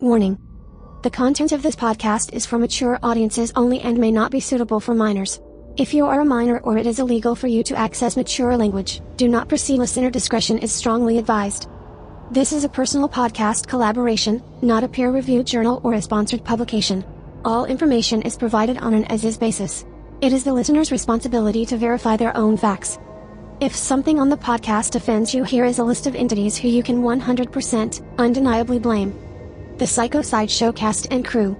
Warning. The content of this podcast is for mature audiences only and may not be suitable for minors. If you are a minor or it is illegal for you to access mature language, do not proceed. Listener discretion is strongly advised. This is a personal podcast collaboration, not a peer reviewed journal or a sponsored publication. All information is provided on an as is basis. It is the listener's responsibility to verify their own facts. If something on the podcast offends you, here is a list of entities who you can 100% undeniably blame the Psycho Sideshow cast and crew.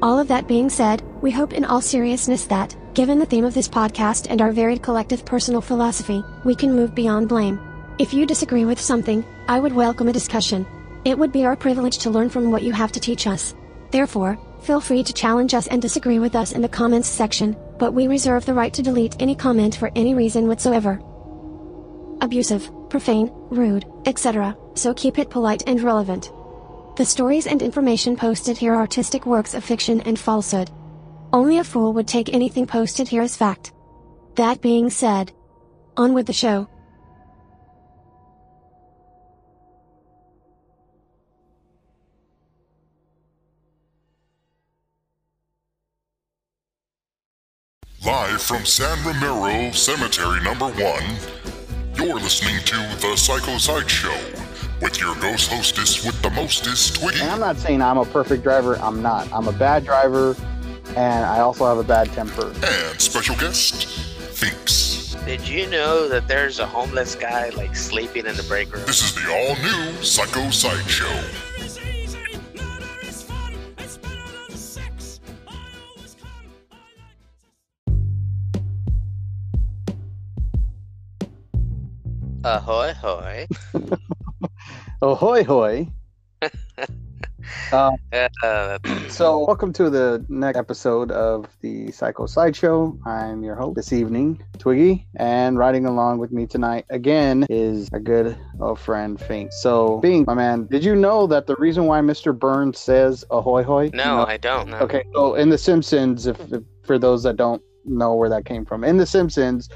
All of that being said, we hope in all seriousness that, given the theme of this podcast and our varied collective personal philosophy, we can move beyond blame. If you disagree with something, I would welcome a discussion. It would be our privilege to learn from what you have to teach us. Therefore, feel free to challenge us and disagree with us in the comments section, but we reserve the right to delete any comment for any reason whatsoever. Abusive, profane, rude, etc., so keep it polite and relevant. The stories and information posted here are artistic works of fiction and falsehood. Only a fool would take anything posted here as fact. That being said, on with the show. Live from San Ramiro Cemetery Number One, you're listening to The Psycho Sideshow with your ghost hostess with the mostest, Twiggy. And I'm not saying I'm a perfect driver. I'm not. I'm a bad driver, and I also have a bad temper. And special guest, Finks. Did you know that there's a homeless guy like sleeping in the break room? This is the all new Psycho Sideshow. Ahoy hoy. Ahoy hoy. uh, Uh, so, welcome to the next episode of the Psycho Sideshow. I'm your host this evening, Twiggy, and riding along with me tonight again is a good old friend, Fink. So, Fink, my man, did you know that the reason why Mr. Burns says ahoy hoy? no, You know- I don't know. Okay, so in The Simpsons, if, if for those that don't know where that came from, in The Simpsons,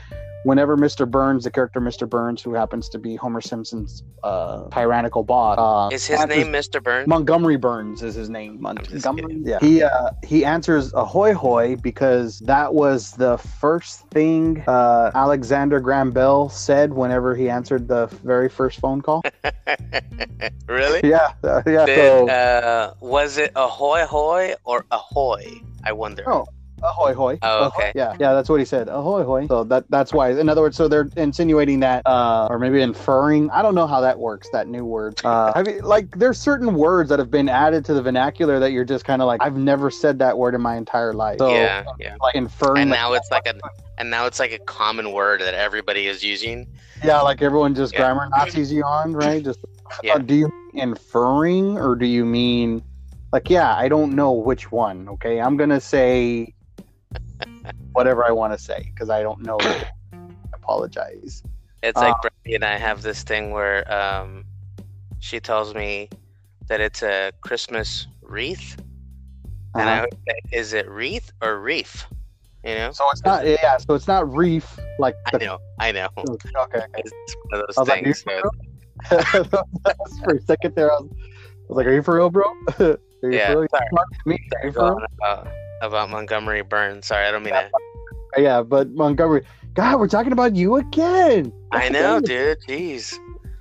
whenever Mr. Burns, the character Mr. Burns, who happens to be Homer Simpson's uh, tyrannical boss, uh, Is his answers- name Mr. Burns? Montgomery Burns is his name. Montgomery. Yeah. He uh, he answers ahoy hoy because that was the first thing uh, Alexander Graham Bell said whenever he answered the very first phone call. really? yeah, uh, yeah. So uh, was it ahoy hoy or ahoy? I wonder. Oh, ahoy hoy. Oh, Ahoy. okay. Yeah, yeah, that's what he said. Ahoy hoy. So that that's why. In other words, so they're insinuating that, uh, or maybe inferring. I don't know how that works. That new word. Uh, have you, like, there's certain words that have been added to the vernacular that you're just kind of like, I've never said that word in my entire life. So, yeah, yeah. like inferring. And like, now it's like a and now it's like a common word that everybody is using. yeah, like everyone just Yeah. grammar Nazis on, right? Just Yeah. uh, do you mean inferring or do you mean like yeah? I don't know which one. Okay, I'm gonna say whatever I want to say because I don't know. I apologize. It's like Uh, Brandy and I have this thing where um, she tells me that it's a Christmas wreath, and I Uh-huh. would say, is it wreath or reef? You know? So it's not yeah. So it's not reef like I know, I know. okay. It's one of those like, things. "You for a second there, I was, I was like, "Are you for real, bro? Are you Yeah, for real? Sorry. smart me? Are you for real?" about, about Montgomery Burns. Sorry, I don't mean to. Yeah, but Montgomery, God, we're talking about you again. I know, dude. Jeez.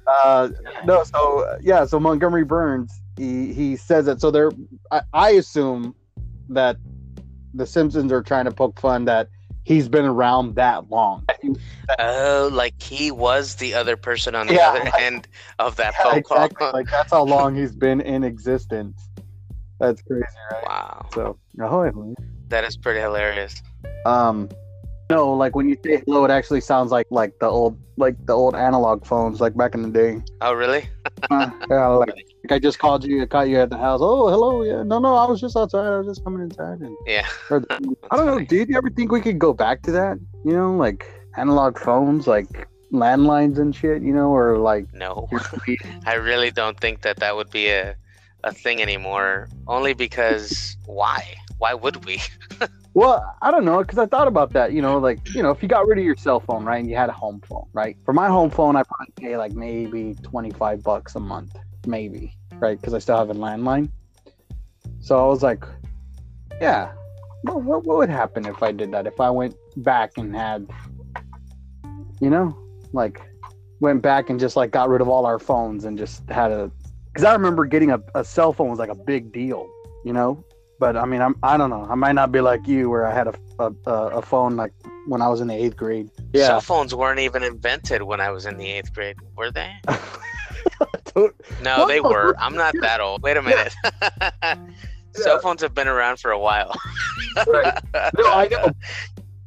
Uh, no, so uh, yeah, so Montgomery Burns, he he says that. So they're, I, I assume that the Simpsons are trying to poke fun that he's been around that long. Oh, like he was the other person on the Yeah, other like- end of that Yeah, phone call. exactly. Like that's how long he's been in existence. That's crazy, right? wow, So, ahoy, ahoy. that is pretty hilarious. Um, no, like when you say hello, it actually sounds like like the old like the old analog phones, like back in the day. Oh, really? Uh, yeah, like, like I just called you, I caught you at the house. Oh, hello, yeah. No, no, I was just outside. I was just coming inside. And Yeah. or, I don't know, dude. You ever think we could go back to that? You know, like analog phones, like landlines and shit. You know, or like No, I really don't think that that would be a a thing anymore. Only because why? Why would we? Well, I don't know, because I thought about that. You know, like you know, if you got rid of your cell phone, right, and you had a home phone, right? For my home phone, I probably pay like maybe twenty five bucks a month, maybe, right? Because I still have a landline. So I was like, yeah, what, what, what would happen if I did that? If I went back and had, you know, like went back and just like got rid of all our phones and just had a, because I remember getting a, a cell phone was like a big deal, you know. But I mean, I'm I don't know. I might not be like you where I had a a, a phone like when I was in the eighth grade. Yeah. Cell phones weren't even invented when I was in the eighth grade, were they? no, they were. I'm not that old. Wait a minute. Cell phones have been around for a while. right. No, I know.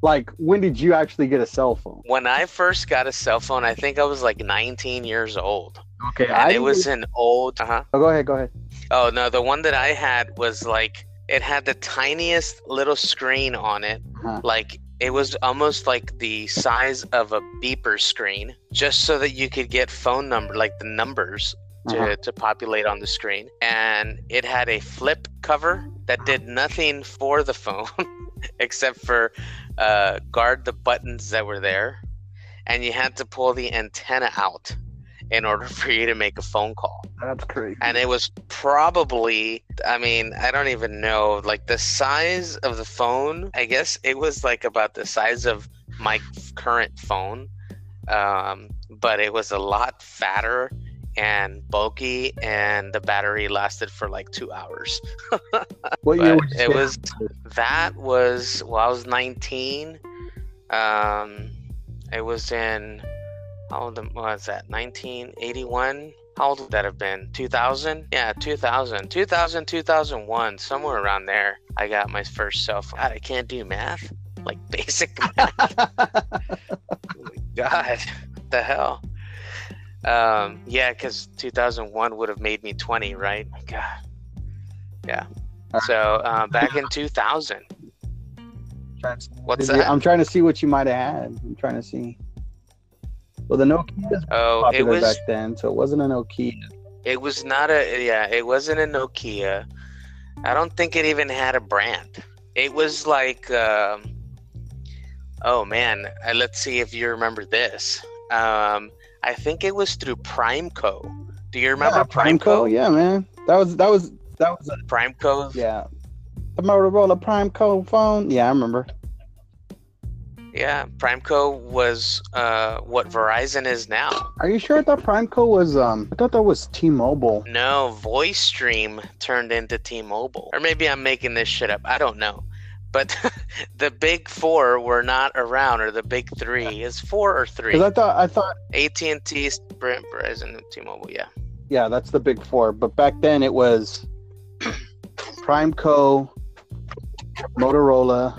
Like, when did you actually get a cell phone? When I first got a cell phone, I think I was like 19 years old. Okay, And I it was an old. Uh huh. Oh, go ahead, go ahead. Oh no, the one that I had was like it had the tiniest little screen on it. Huh. Like it was almost like the size of a beeper screen, just so that you could get phone number, like the numbers to, Uh-huh. to populate on the screen. And it had a flip cover that did nothing for the phone except for uh, guard the buttons that were there. And you had to pull the antenna out in order for you to make a phone call. That's crazy. and it was probably i mean i don't even know like the size of the phone i guess it was like about the size of my current phone um, but it was a lot fatter and bulky and the battery lasted for like two hours. What year you it was that was? well i was 19 um it was in how old was that 1981 how old would that have been? 2000 yeah 2000 2000 2001 somewhere around there i got my first cell phone. God i can't do math? Like basic math. Oh my god. What the hell? Um yeah because 2001 would have made me 20 right? God. Yeah. So uh, back in 2000 what's that? I'm trying to see what you might have had. I'm trying to see. Well, the Nokia oh it popular was back then, so it wasn't a Nokia. it was not a yeah it wasn't a nokia i don't think it even had a brand it was like um oh man uh, let's see if you remember this um i think it was through primeco do you remember yeah, primeco Yeah, man. That was that was that was a, primeco yeah. The Motorola Primeco phone. Yeah, I remember. Yeah primeco was uh what verizon is now Are you sure? I thought Primeco was um. I thought that was T-Mobile. No, VoiceStream turned into T-Mobile. Or maybe I'm making this shit up. I don't know. But the big four were not around, or the big three. Is four or three? Because I thought I thought AT&T, Sprint, Verizon, and T-Mobile. Yeah. yeah, that's the big four. But back then it was Primeco, Motorola,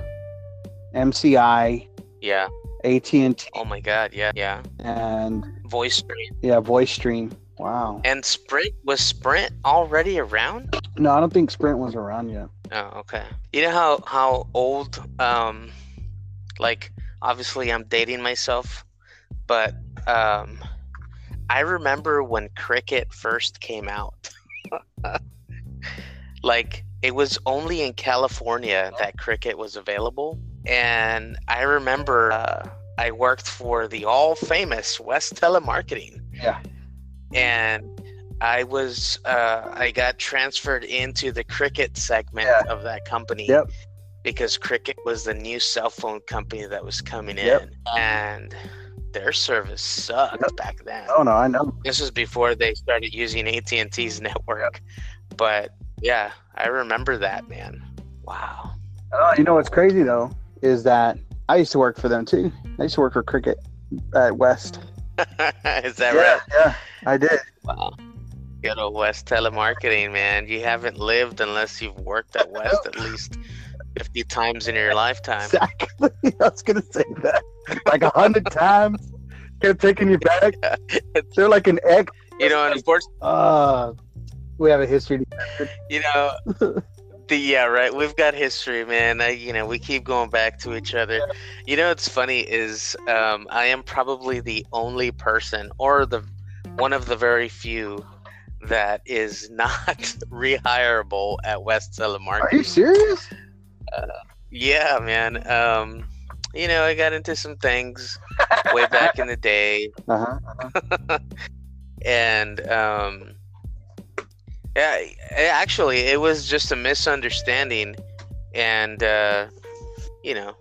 MCI, Yeah. AT&T, Oh my God. Yeah. Yeah. and VoiceStream yeah, VoiceStream. Wow. and Sprint was Sprint already around? No, I don't think Sprint was around yet. Oh, okay. You know how how old um like obviously I'm dating myself, but um I remember when Cricket first came out. like it was only in California that Cricket was available and I remember uh, I worked for the all famous West Telemarketing Yeah. and I was uh, I got transferred into the Cricket segment Yeah. of that company Yep. because Cricket was the new cell phone company that was coming Yep. in, and their service sucked Yep. back then. Oh no, I know. This was before they started using AT and T's network, but yeah, I remember that man. Wow. Oh, you know what's crazy though is that I used to work for them too. I used to work for Cricket at West. Is that yeah, right? yeah, I did. Wow. Good old West telemarketing, man. You haven't lived unless you've worked at West at least 50 times in your lifetime. Exactly. I was gonna say that like a hundred times. Kept taking you back. They're like an egg. You know, and unfortunately, Uh, we have a history. you know, the yeah, right. We've got history, man. I, you know, we keep going back to each other. You know, what's funny is um, I am probably the only person, or the one of the very few, that is not rehireable at West Are you serious? Yeah, man. Um, you know, I got into some things way back in the day, Uh huh. and um, Yeah, actually, it was just a misunderstanding, and uh, you know,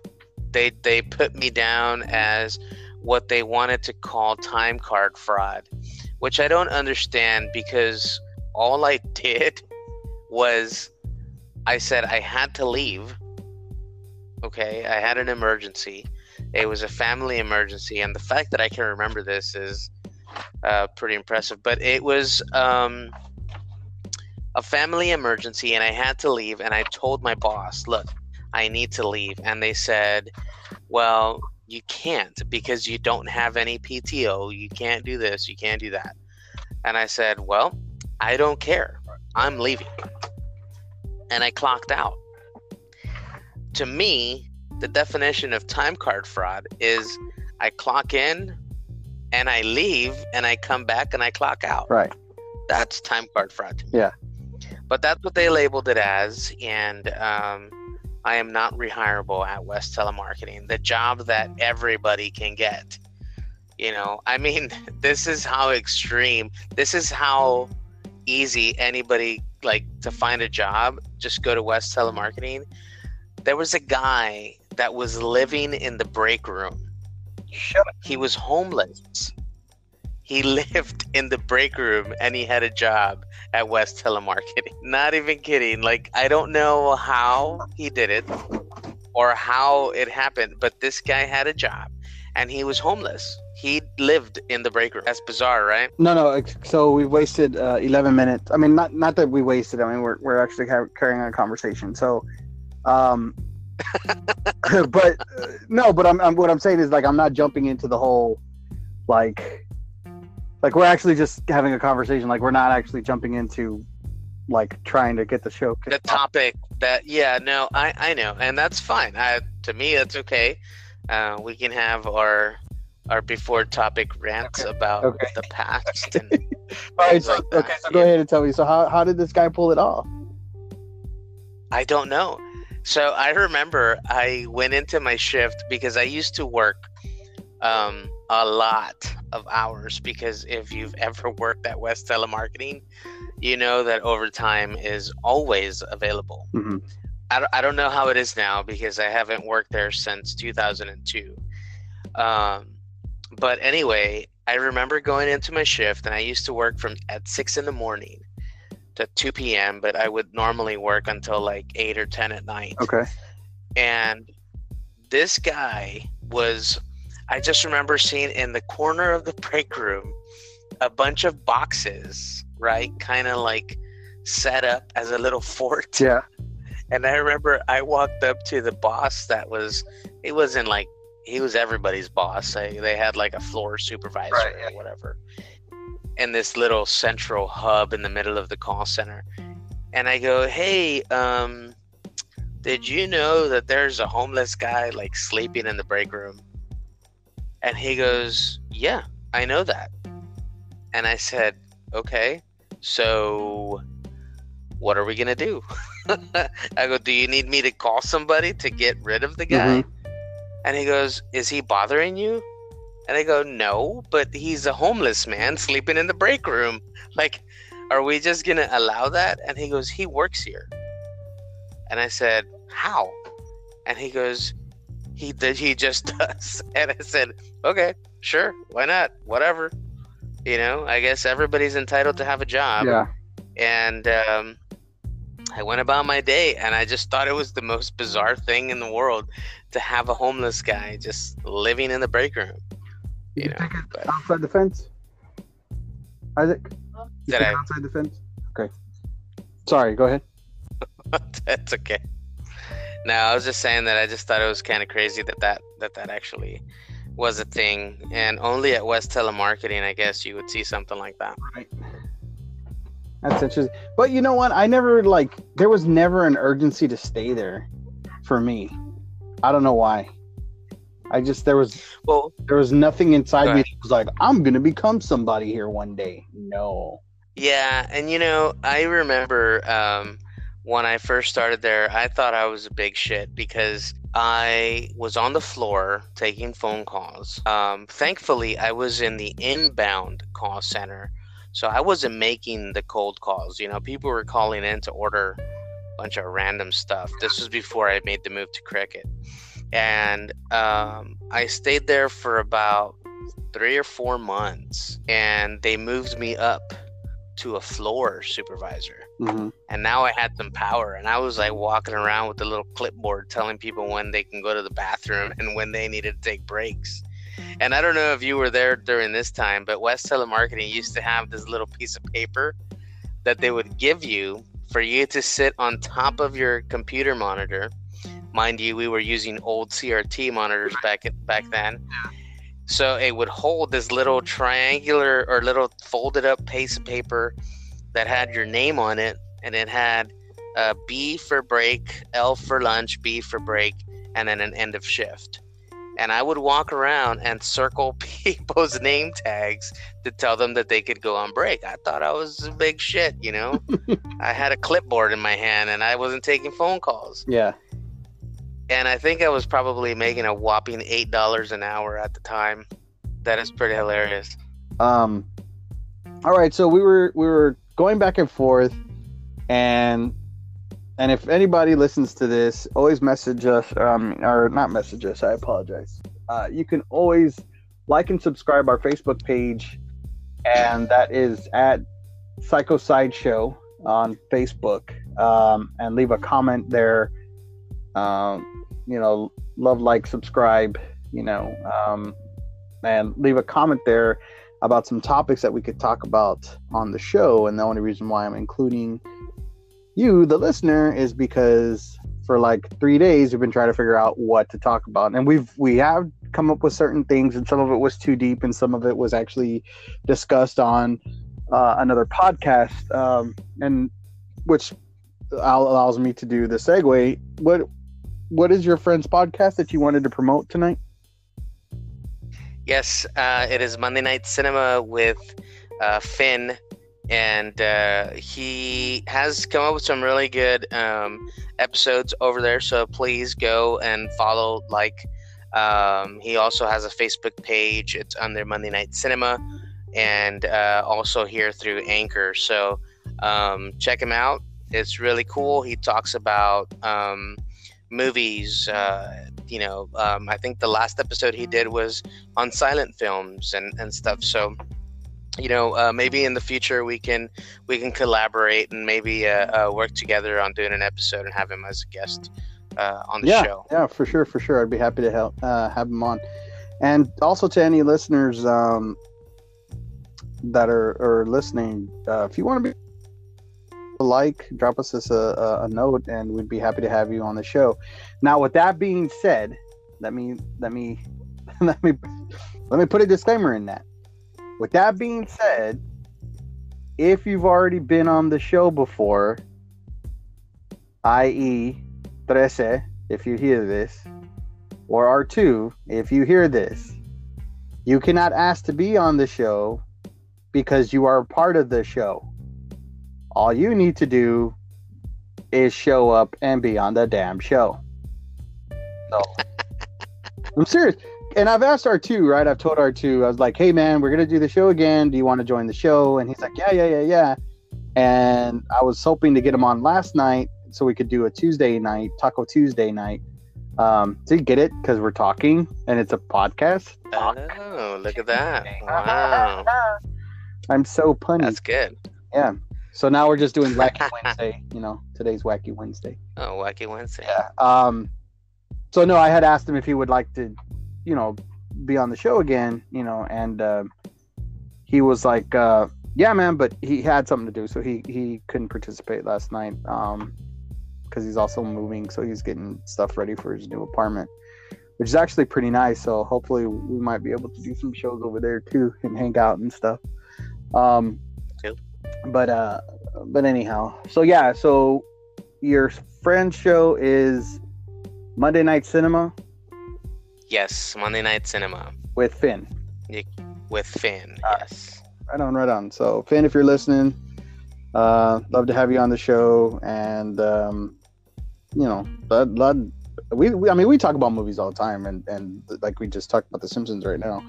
they they put me down as what they wanted to call time card fraud, which I don't understand because all I did was I said I had to leave. Okay, I had an emergency. It was a family emergency, and the fact that I can remember this is uh, pretty impressive. But it was um, a family emergency, and I had to leave. And I told my boss, "Look, I need to leave," and they said, "Well, you can't because you don't have any PTO. You can't do this. You can't do that." And I said, "Well, I don't care. I'm leaving." And I clocked out. To me, the definition of time card fraud is I clock in and I leave and I come back and I clock out. Right. That's time card fraud. Yeah. But that's what they labeled it as. And um, I am not rehirable at West Telemarketing, the job that everybody can get. You know, I mean, this is how extreme, this is how easy anybody like to find a job. Just go to West Telemarketing. There was a guy that was living in the break room. He was homeless. He lived in the break room and he had a job at West Telemarketing. Not even kidding. Like, I don't know how he did it or how it happened, but this guy had a job and he was homeless. He lived in the break room. That's bizarre, right? No, no. So we wasted uh, 11 minutes. I mean, not not that we wasted. I mean, we're we're actually ha- carrying on a conversation. So, um, but uh, no. But I'm, I'm what I'm saying is like I'm not jumping into the whole like like we're actually just having a conversation. Like we're not actually jumping into like trying to get the show. the topic that yeah no i i know and that's fine I, to me that's okay uh, we can have our our before topic rants about okay. the past and All right. So, like that. okay. So go Yeah. ahead and tell me. So how how did this guy pull it off? i don't know so i remember i went into my shift because i used to work um a lot of hours because if you've ever worked at west telemarketing you know that overtime is always available Mhm. I don't, I don't know how it is now because I haven't worked there since 2002. Um, but anyway, I remember going into my shift, and I used to work from at six in the morning to 2 p.m. But I would normally work until like eight or 10 at night. Okay. And this guy was, I just remember seeing in the corner of the break room a bunch of boxes, right? Kind of like set up as a little fort. Yeah. And I remember I walked up to the boss that was, he wasn't like, he was everybody's boss. They, they had like a floor supervisor Right, yeah. or whatever. And this little central hub in the middle of the call center. And I go, hey, um, did you know that there's a homeless guy like sleeping in the break room? And he goes, yeah, I know that. And I said, okay, so what are we going to do? I go, do you need me to call somebody to get rid of the guy? Mm-hmm. And he goes, is he bothering you? And I go, no, but he's a homeless man sleeping in the break room. Like, are we just going to allow that? And he goes, he works here. And I said, how? And he goes, he did, he just does. And I said, okay, sure, why not? Whatever. You know, I guess everybody's entitled to have a job Yeah. and um, I went about my day, and I just thought it was the most bizarre thing in the world to have a homeless guy just living in the break room. You know, but Outside the fence. Isaac. You Did I- outside the fence? Okay. Sorry. Go ahead. that's okay. No, I was just saying that I just thought it was kind of crazy that that that that actually was a thing, and only at West Telemarketing, I guess, you would see something like that. Right. That's interesting. But you know what? I never like there was never an urgency to stay there for me. I don't know why. I just there was Well, there was nothing inside me that was like, I'm gonna become somebody here one day. No. Yeah, and you know, I remember um, when I first started there, I thought I was a big shit because I was on the floor taking phone calls. Um, thankfully, I was in the inbound call center, So I wasn't making the cold calls. You know, people were calling in to order a bunch of random stuff. This was before I made the move to Cricket. And um, I stayed there for about three or four months. And they moved me up to a floor supervisor. Hmm And now I had some power. And I was like walking around with a little clipboard telling people when they can go to the bathroom and when they needed to take breaks. Mm-hmm. And I don't know if you were there during this time, but West Telemarketing used to have this little piece of paper that they would give you for you to sit on top of your computer monitor. Mm-hmm. Mind you, we were using old CRT monitors back back then. Mm-hmm. So it would hold this little triangular or little folded up piece of paper that had your name on it, and it had uh, B for break, L for lunch, B for break, and then an end of shift. And I would walk around and circle people's name tags to tell them that they could go on break. I thought I was big shit, you know? I had a clipboard in my hand and I wasn't taking phone calls. Yeah. And I think I was probably making a whopping $8 an hour at the time. That is pretty hilarious. Um. All right. So we were we were going back and forth, and and if anybody listens to this, always message us. Um, or not message us. I apologize. Uh, you can always like and subscribe our Facebook page, and that is at Psycho Sideshow on Facebook. Um, and leave a comment there. Um, you know, love, like, subscribe. You know, um, and leave a comment there about some topics that we could talk about on the show. And the only reason why I'm including you, the listener, is because for like three days we've been trying to figure out what to talk about, and we've we have come up with certain things, and some of it was too deep, and some of it was actually discussed on uh, another podcast, um, and which allows me to do the segue. What what is your friend's podcast that you wanted to promote tonight? Yes, uh, it is Monday Night Cinema with uh, Finn, and uh, he has come up with some really good um, episodes over there. So please go and follow. Like, um, he also has a Facebook page. It's under Monday Night Cinema, and uh, also here through Anchor. So um, check him out. It's really cool. He talks about um, movies. You know, um, I think the last episode he did was on silent films and, and stuff. So, you know, uh, maybe in the future we can we can collaborate and maybe uh, uh, work together on doing an episode and have him as a guest uh, on the yeah, show. Yeah, for sure, for sure. I'd be happy to help uh, have him on. And also to any listeners um, that are, are listening, uh, if you want to be a like, drop us a, a, a note, and we'd be happy to have you on the show. Now, with that being said, let me let me let me let me put a disclaimer in that. With that being said, if you've already been on the show before, i.e., Trece, if you hear this, or R2, if you hear this, you cannot ask to be on the show because you are part of the show. All you need to do is show up and be on the damn show. So, I'm serious. And I've asked R2, right? I've told R2, I was like, hey, man, we're going to do the show again. Do you want to join the show? And he's like, yeah, yeah, yeah, yeah. And I was hoping to get him on last night so we could do a Tuesday night, Taco Tuesday night. Um, so you get it because we're talking and it's a podcast. Oh, look at that! Wow, I'm so punny. that's good. yeah. So now we're just doing Wacky Wednesday. You know, today's Wacky Wednesday. Oh, Wacky Wednesday. Yeah. Um. So no, I had asked him if he would like to, you know, be on the show again. You know, and uh, he was like, uh, "Yeah, man," but he had something to do, so he he couldn't participate last night. Um, because he's also moving, so he's getting stuff ready for his new apartment, which is actually pretty nice. So hopefully we might be able to do some shows over there too and hang out and stuff. Um. But uh, but anyhow, so yeah, so your friend's show is Monday Night Cinema Yes, Monday Night Cinema with Finn. with Finn. Ah. Yes. Right on, right on. So Finn, if you're listening, uh, love to have you on the show, and um, you know, we, we, I mean, we talk about movies all the time, and and like we just talked about The Simpsons right now,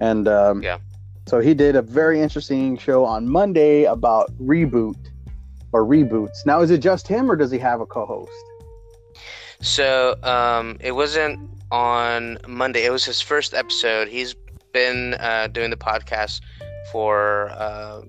and um, Yeah. So he did a very interesting show on Monday about reboot or reboots. Now, is it just him or does he have a co-host? So um, it wasn't on Monday. It was his first episode. He's been uh, doing the podcast for. Uh,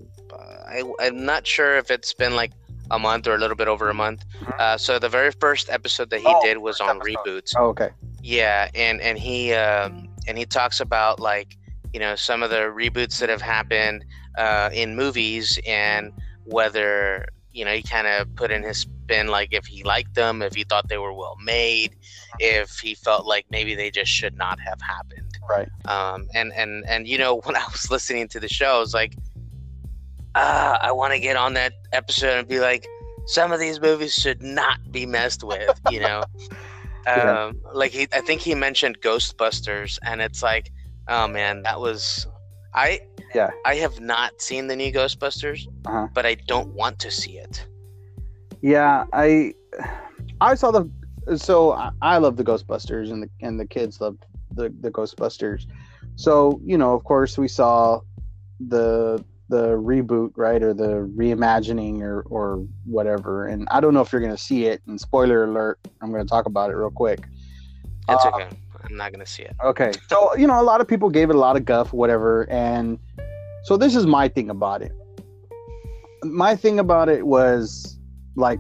I, I'm not sure if it's been like a month or a little bit over a month. Uh, so the very first episode that he Oh, did was on episode. reboots. Oh, okay. Yeah, and and he um, and he talks about like you know some of the reboots that have happened uh, in movies and whether you know he kind of put in his spin like if he liked them, if he thought they were well made, if he felt like maybe they just should not have happened. Right. Um, and and and you know when I was listening to the show, I was like, ah, I want to get on that episode and be like, some of these movies should not be messed with, you know. Yeah. Um, like he, I think he mentioned Ghostbusters, and it's like, oh man, that was, I, Yeah. I have not seen the new Ghostbusters, Uh-huh. but I don't want to see it. Yeah, I I saw the so I, I love the Ghostbusters and the and the kids love the the Ghostbusters. So you know, of course, we saw the the reboot, right, or the reimagining, or or whatever. And I don't know if you're gonna see it. And spoiler alert, I'm gonna talk about it real quick. It's Uh, okay. I'm not gonna see it. Okay. So, you know, a lot of people gave it a lot of guff, whatever. And so this is my thing about it. My thing about it was like,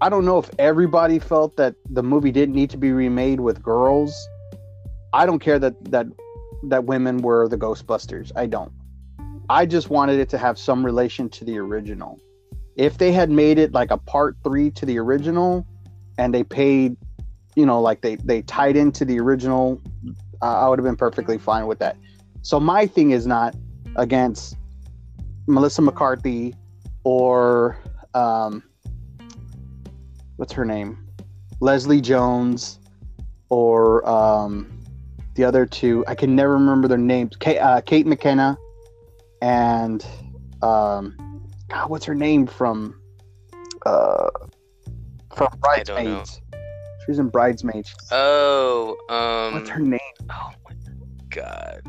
I don't know if everybody felt that the movie didn't need to be remade with girls. I don't care that that that women were the Ghostbusters. I don't. I just wanted it to have some relation to the original. If they had made it like a part three to the original, and they paid you know, like they they tied into the original, uh, I would have been perfectly fine with that. So my thing is not against Melissa McCarthy or um, what's her name, Leslie Jones, or um, the other two. I can never remember their names. Kate, uh, Kate McKinnon and um, God, what's her name from uh, from. Bridesmaids? She was in Bridesmaids. Oh, um, What's her name? oh my god,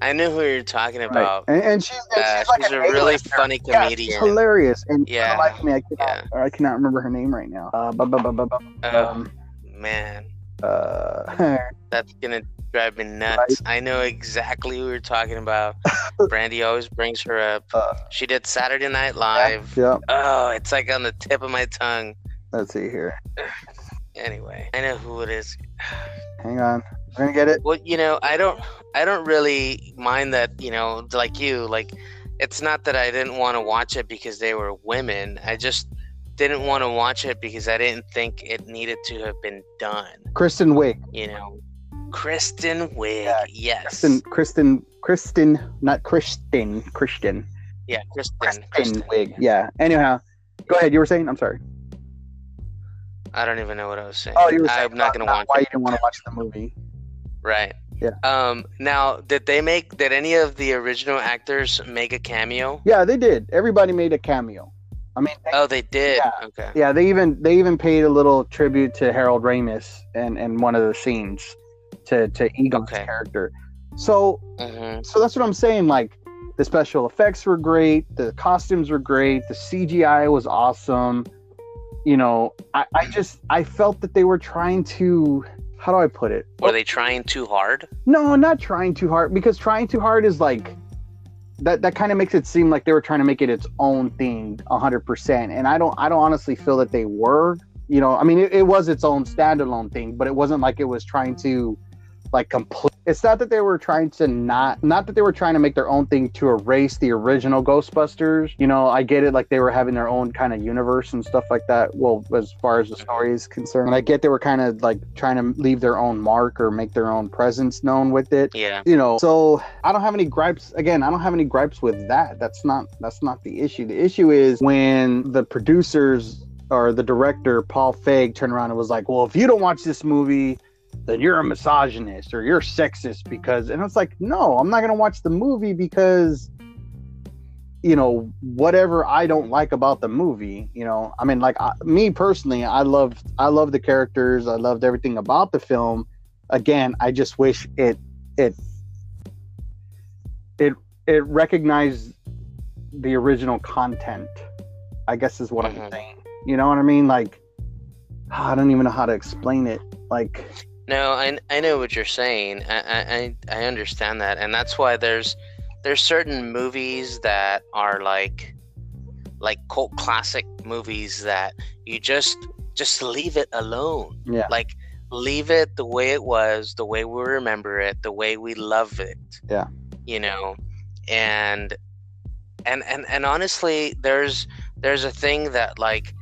I know who you're talking Right. about. And, and she's, and Uh, she's like she's a really funny Yeah, she's comedian. hilarious. And Yeah. yeah, like me, I cannot, Yeah. I cannot remember her name right now. Uh, bu- bu- bu- Oh um, man, uh, that's gonna drive me nuts. I know exactly who you're talking about. Brandy always brings her up. uh, She did Saturday Night Live. yeah. Oh, it's like on the tip of my tongue. Let's see here. Anyway, I know who it is. Hang on. We're gonna get it. Well, you know, I don't, I don't really mind that. You know, like you, like, it's not that I didn't want to watch it because they were women. I just didn't want to watch it because I didn't think it needed to have been done. Kristen Wiig. You know, Kristen Wiig. Yeah, yes. Kristen. Kristen. Kristen. Not Kristen. Christian. Yeah, Kristen. Kristen, Kristen. Wiig. Yeah. Anyhow, go ahead. You were saying. I'm sorry. I don't even know what I was saying. Oh, you were saying I'm not gonna about watch why it. you didn't want to watch the movie. Right. Yeah. Um. Now, did they make? Did any of the original actors make a cameo? Yeah, they did. Everybody made a cameo. I mean, they- Oh, they did. Yeah. Okay. Yeah, they even they even paid a little tribute to Harold Ramis and and one of the scenes to to Egon's Okay. character. So hmm so that's what I'm saying. Like the special effects were great, the costumes were great, the CGI was awesome. You know, I, I just I felt that they were trying to how do I put it? Were they trying too hard? No, not trying too hard because trying too hard is like that that kind of makes it seem like they were trying to make it its own thing 100% and I don't I don't honestly feel that they were you know I mean it, it was its own standalone thing but it wasn't like it was trying to like complete it's not that they were trying to not not that they were trying to make their own thing to erase the original ghostbusters you know i get it like they were having their own kind of universe and stuff like that well as far as the story is concerned and i get they were kind of like trying to leave their own mark or make their own presence known with it Yeah. you know so i don't have any gripes again i don't have any gripes with that that's not that's not the issue the issue is when the producers or the director paul feig turned around and was like well if you don't watch this movie then you're a misogynist or you're sexist because and it's like no i'm not going to watch the movie because you know whatever i don't like about the movie you know i mean like I, me personally i loved i love the characters i loved everything about the film again i just wish it it it it recognized the original content. I guess is what I'm Mhm. saying. You know what I mean? Like I don't even know how to explain it. Like No, I, I know what you're saying. I, I I understand that, and that's why there's there's certain movies that are like like cult classic movies that you just just leave it alone. yeah, Like leave it the way it was, the way we remember it, the way we love it. Yeah. You know, and and and and honestly, there's there's a thing that like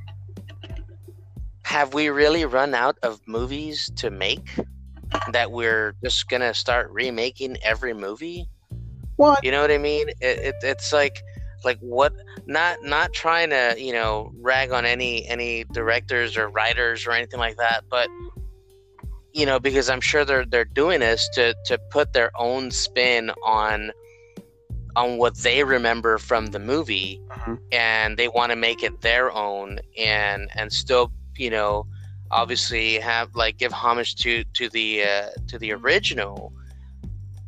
have we really run out of movies to make that we're just gonna start remaking every movie what? you know what i mean it, it, it's like like what not not trying to you know rag on any any directors or writers or anything like that but you know because i'm sure they're they're doing this to to put their own spin on on what they remember from the movie Mhm. and they want to make it their own and and still you know obviously have like give homage to to the uh, to the original.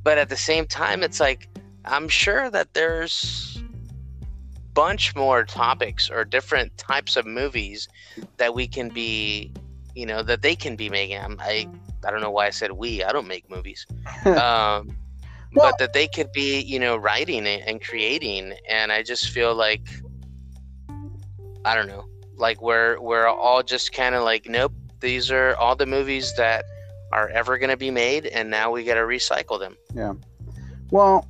But at the same time it's like i'm sure that there's bunch more topics or different types of movies that we can be you know that they can be making. I'm, i i don't know why i said we i don't make movies. Um Well- but that they could be you know writing it and creating. And i just feel like i don't know like we're we're all just kind of like nope these are all the movies that are ever going to be made and now we got to recycle them Yeah. Well,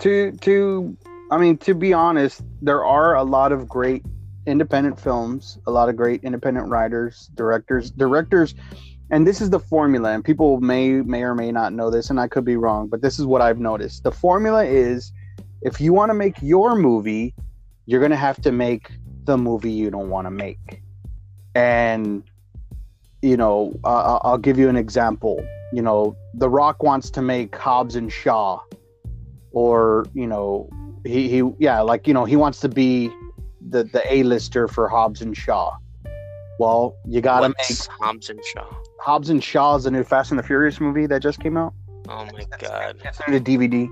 to to I mean to be honest, there are a lot of great independent films, a lot of great independent writers, directors, directors, and this is the formula. And people may may or may not know this, and I could be wrong, but this is what I've noticed. The formula is, if you want to make your movie, you're gonna have to make the movie you don't want to make, and you know, uh, I'll give you an example you know, The Rock wants to make Hobbs and Shaw, or you know, he he yeah, like you know, he wants to be the the A lister for Hobbs and Shaw. Well, you gotta What's make Hobbs and Shaw? Hobbs and Shaw is a new Fast and the Furious movie that just came out. Oh my god. It's the DVD.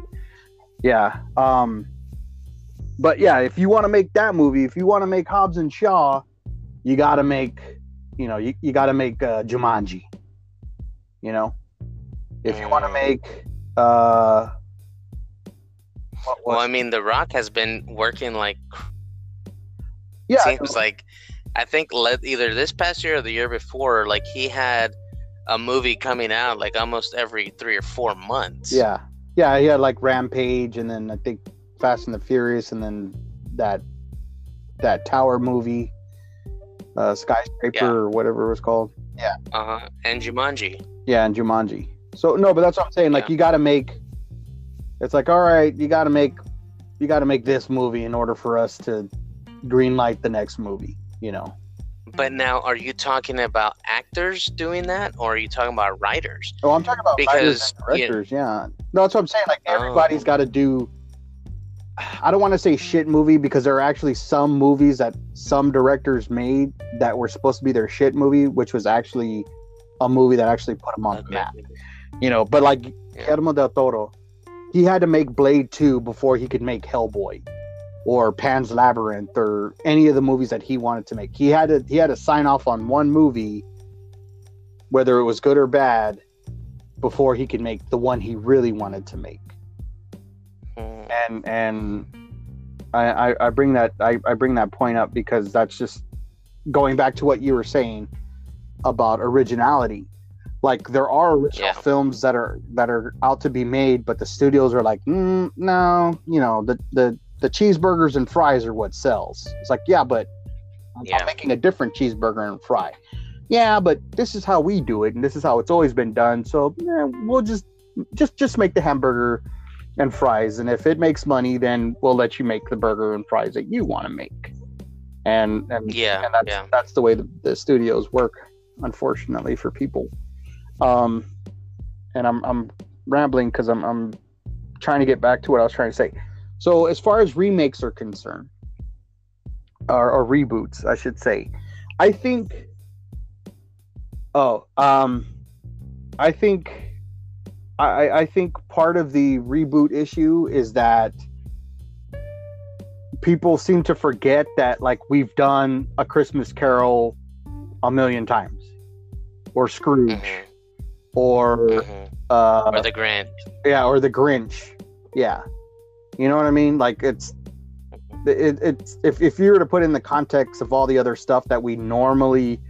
Yeah. Um. But yeah, if you want to make that movie, if you want to make Hobbs and Shaw, you got to make, you know, you, you got to make uh, Jumanji. You know, if you want to make, uh, what Well, I mean, The Rock has been working like yeah, seems like I think let, either this past year or the year before, like he had a movie coming out like almost every three or four months. yeah, yeah, he had like Rampage, and then I think Fast and the Furious, and then that that Tower movie, uh, skyscraper Yeah. or whatever it was called. Yeah. Uh huh. And Jumanji. Yeah, and Jumanji. So no, but that's what I'm saying. Like Yeah. you got to make. It's like all right, you got to make, you got to make this movie in order for us to green light the next movie. You know. But now, are you talking about actors doing that, or are you talking about writers? Oh, I'm talking about writers Because, and yeah. directors. Yeah. No, that's what I'm saying. Like Oh. everybody's got to do. I don't want to say shit movie because there are actually some movies that some directors made that were supposed to be their shit movie, which was actually a movie that actually put them on the map. You know, but like Yeah. Guillermo del Toro, he had to make Blade 2 before he could make Hellboy or Pan's Labyrinth or any of the movies that he wanted to make. He had to he had to sign off on one movie whether it was good or bad before he could make the one he really wanted to make. And and I, I, bring that I, I bring that point up because that's just going back to what you were saying about originality. Like there are original Yeah. films that are that are out to be made, but the studios are like, mm, no, you know, the the the cheeseburgers and fries are what sells. It's like, yeah, but I'm, I'm making a different cheeseburger and fry. Yeah, but this is how we do it, and this is how it's always been done. So yeah, we'll just just just make the hamburger and fries, and if it makes money, then we'll let you make the burger and fries that you want to make. And and Yeah, and that's yeah. that's the way the, the studios work, unfortunately for people. Um, and I'm I'm rambling because I'm I'm trying to get back to what I was trying to say. So as far as remakes are concerned, or, or reboots, I should say, I think. Oh, um, I think I, I think part of the reboot issue is that people seem to forget that like we've done a Christmas Carol a million times, or Scrooge, Mhm, or mhm. uh, Or the Grinch. yeah, or the Grinch. Yeah, you know what I mean. Like it's it, it's if if you were to put in the context of all the other stuff that we normally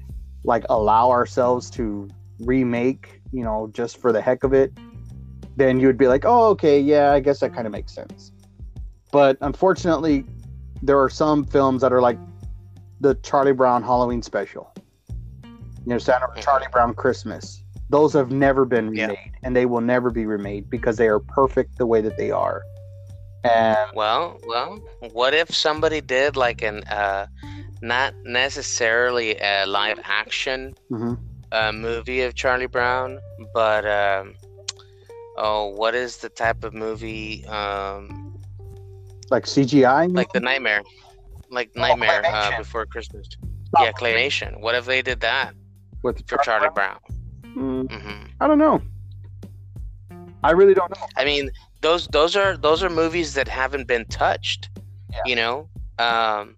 like allow ourselves to remake, you know, just for the heck of it, then you would be like, oh, okay, yeah, I guess that kind of makes sense. But unfortunately, there are some films that are like the Charlie Brown Halloween special. You know, Santa Mhm. Charlie Brown Christmas. Those have never been Yeah. remade, and they will never be remade because they are perfect the way that they are. And Well, well, what if somebody did like an uh, not necessarily a live action mhm. uh, movie of Charlie Brown, but um, oh, what is the type of movie? Um, like CGI, you like the? Nightmare, like Oh, Nightmare uh, Before Christmas. Oh, Yeah, claymation. What if they did that with for Charlie Brown? Mm, hmm I don't know. I really don't know. I mean, those those are those are movies that haven't been touched. Yeah. You know, um,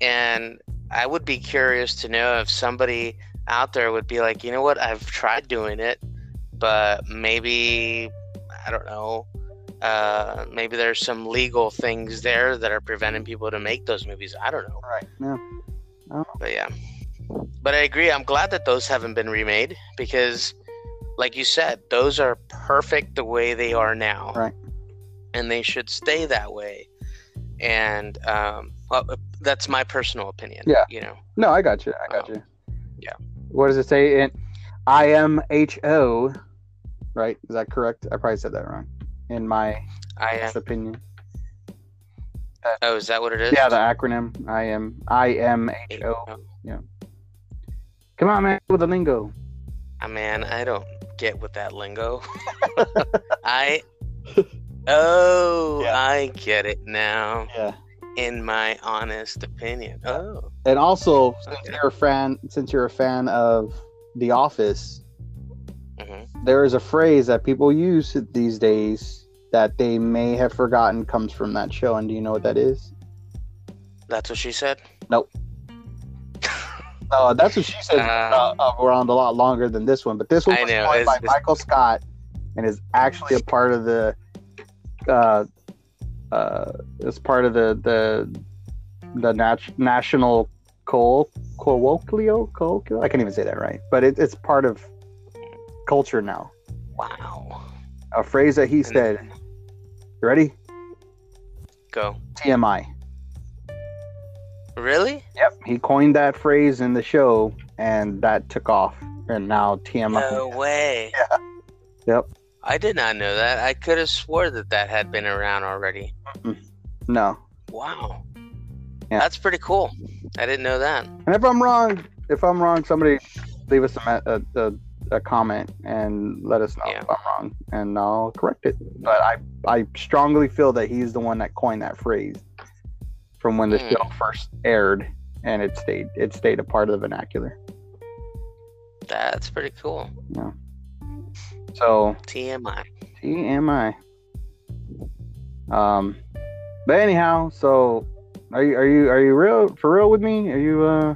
and I would be curious to know if somebody out there would be like, you know what, I've tried doing it, but maybe I don't know. Uh, maybe there's some legal things there that are preventing people to make those movies. I don't know, Right. Yeah. but yeah. But I agree. I'm glad that those haven't been remade because, like you said, those are perfect the way they are now Right. and they should stay that way. And um, well, that's my personal opinion. Yeah. You know. No, I got you. I got Oh. you. Yeah. What does it say in I M H O? Right? Is that correct? I probably said that wrong. In my I am. opinion. Oh, is that what it is? Yeah, the acronym i I M I M H O. Oh, Come on, man, with the lingo. ah, man, I don't get with that lingo. I. Oh, Yeah. I get it now. Yeah. In my honest opinion. Oh. And also, since Okay. you're a fan, since you're a fan of The Office, hmm there is a phrase that people use these days that they may have forgotten comes from that show. And do you know what that is? That's what she said. Nope. No, that's what she said. Uh, uh, around a lot longer than this one, but this one was know, coined it's- by it's- Michael Scott and is actually a part of the. Uh, uh, it's part of the the the nat- national col colloquial colloquial. I can't even say that right, but it, it's part of culture now. Wow. A phrase that he said. You ready? Go. TMI. Really? Yep, he coined that phrase in the show, and that took off. And now TMI. No way. Yeah. Yep. I did not know that. I could have swore that that had been around already. No. Wow. Yeah. That's pretty cool. I didn't know that. And if I'm wrong, if I'm wrong, somebody leave us a, a, a, a comment and let us know Yeah. if I'm wrong, and I'll correct it. But I I strongly feel that he's the one that coined that phrase from when the Hmm. show first aired, and it stayed it stayed a part of the vernacular. That's pretty cool. So TMI. TMI. Um, but anyhow, so are you are you are you real for real with me? Are you uh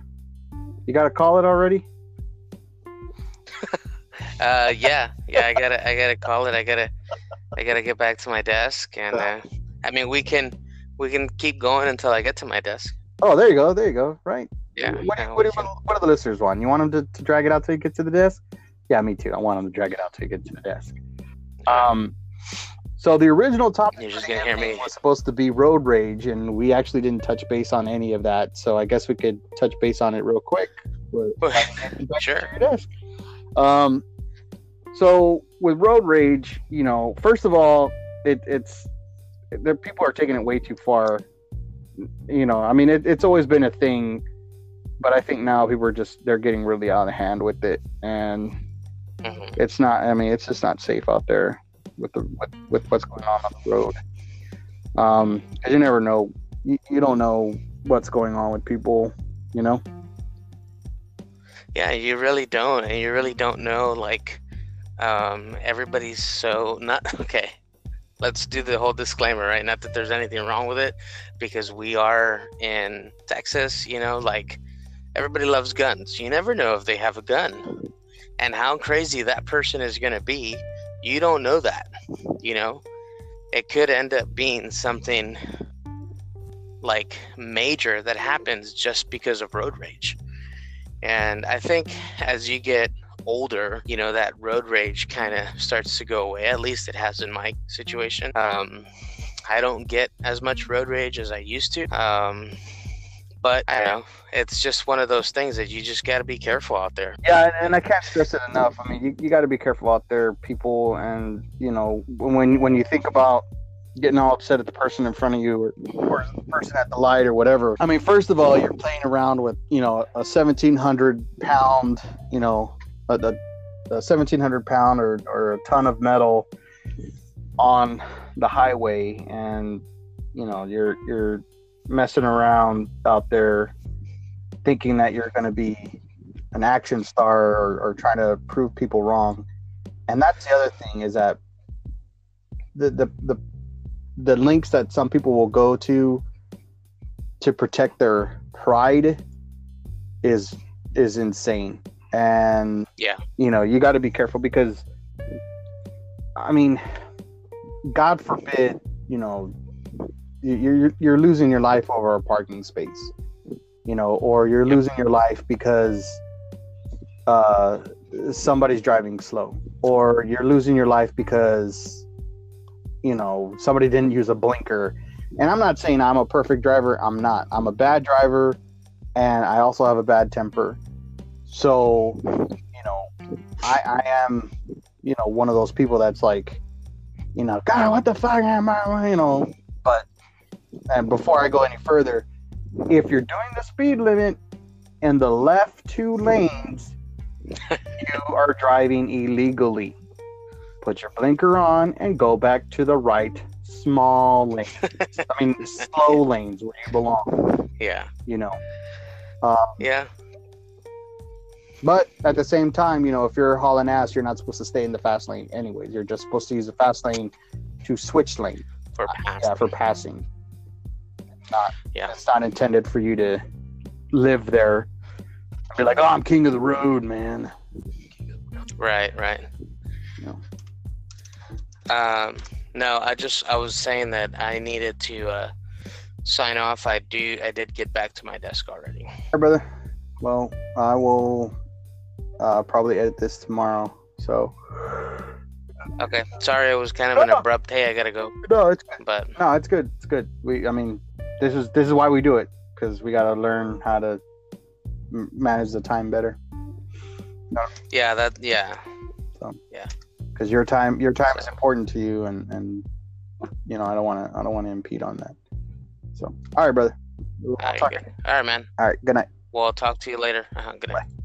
you got to call it already? Uh, yeah, yeah. I gotta, I gotta call it. I gotta, I gotta get back to my desk, and uh, I mean, we can, we can keep going until I get to my desk. Oh, there you go, there you go. Right. Yeah. What, yeah, what, do- what do the listeners want? You want them to, to drag it out till you get to the desk? Yeah, me too. I want them to drag it out till you get to the desk. Um, so the original topic You're just gonna hear me. was supposed to be road rage, and we actually didn't touch base on any of that. So I guess we could touch base on it real quick. Sure. to. Um, so with road rage, you know, first of all, it, it's there. People are taking it way too far. You know, I mean, it, it's always been a thing, but I think now people are just they're getting really out of hand with it, and Mhm. it's not. I mean, it's just not safe out there with the with, with what's going on on the road. Um, 'cause you never know. You, you don't know what's going on with people. You know. Yeah, you really don't, and you really don't know like um, everybody's so not okay. Let's do the whole disclaimer, right? Not that there's anything wrong with it, because we are in Texas. You know, like everybody loves guns. You never know if they have a gun, and how crazy that person is going to be. You don't know that. You know, it could end up being something like major that happens just because of road rage. And I think as you get older, you know, that road rage kind of starts to go away. At least it has in my situation. Um, I don't get as much road rage as I used to. Um, but I know. It's just one of those things that you just got to be careful out there. Yeah, and I can't stress it enough. I mean, you, you got to be careful out there, people, and you know when when you think about getting all upset at the person in front of you or, or the person at the light or whatever. I mean, first of all, you're playing around with, you know, a 1700 pound, you know, a, a, a 1700 pound or, or a ton of metal on the highway and, you know, you're, you're messing around out there thinking that you're going to be an action star or, or trying to prove people wrong. And that's the other thing is that the, the, the the links that some people will go to to protect their pride is is insane and yeah. you know you got to be careful because i mean god forbid you know you're you're losing your life over a parking space you know or you're yep. losing your life because uh somebody's driving slow or you're losing your life because you know somebody didn't use a blinker. And i'm not saying i'm a perfect driver. I'm not. I'm a bad driver and i also have a bad temper so you know i i am you know one of those people that's like you know god what the fuck am i you know but and before i go any further if you're doing the speed limit in the left two lanes you are driving illegally put your blinker on, and go back to the right small lanes. I mean, slow lanes where you belong. Yeah. You know. Um, yeah. But at the same time, you know, if you're hauling ass, you're not supposed to stay in the fast lane anyways. You're just supposed to use the fast lane to switch lane. For passing. Yeah, for passing. Not, yeah. It's not intended for you to live there. Be like, oh, I'm king of the road, man. Right, right. Know. Um, no, I just I was saying that I needed to uh, sign off. I do. I did get back to my desk already. Hey, brother. Well, I will uh, probably edit this tomorrow. So. Okay. Sorry, it was kind of an abrupt. Hey, I gotta go. No, it's but no, it's good. It's good. We, I mean, this is this is why we do it because we gotta learn how to manage the time better. No. Yeah. That. Yeah. So. Yeah because your time your time is important to you and and you know i don't want to i don't want to impede on that so all right brother all right, all right man all right good night well i'll talk to you later uh-huh. good night Bye.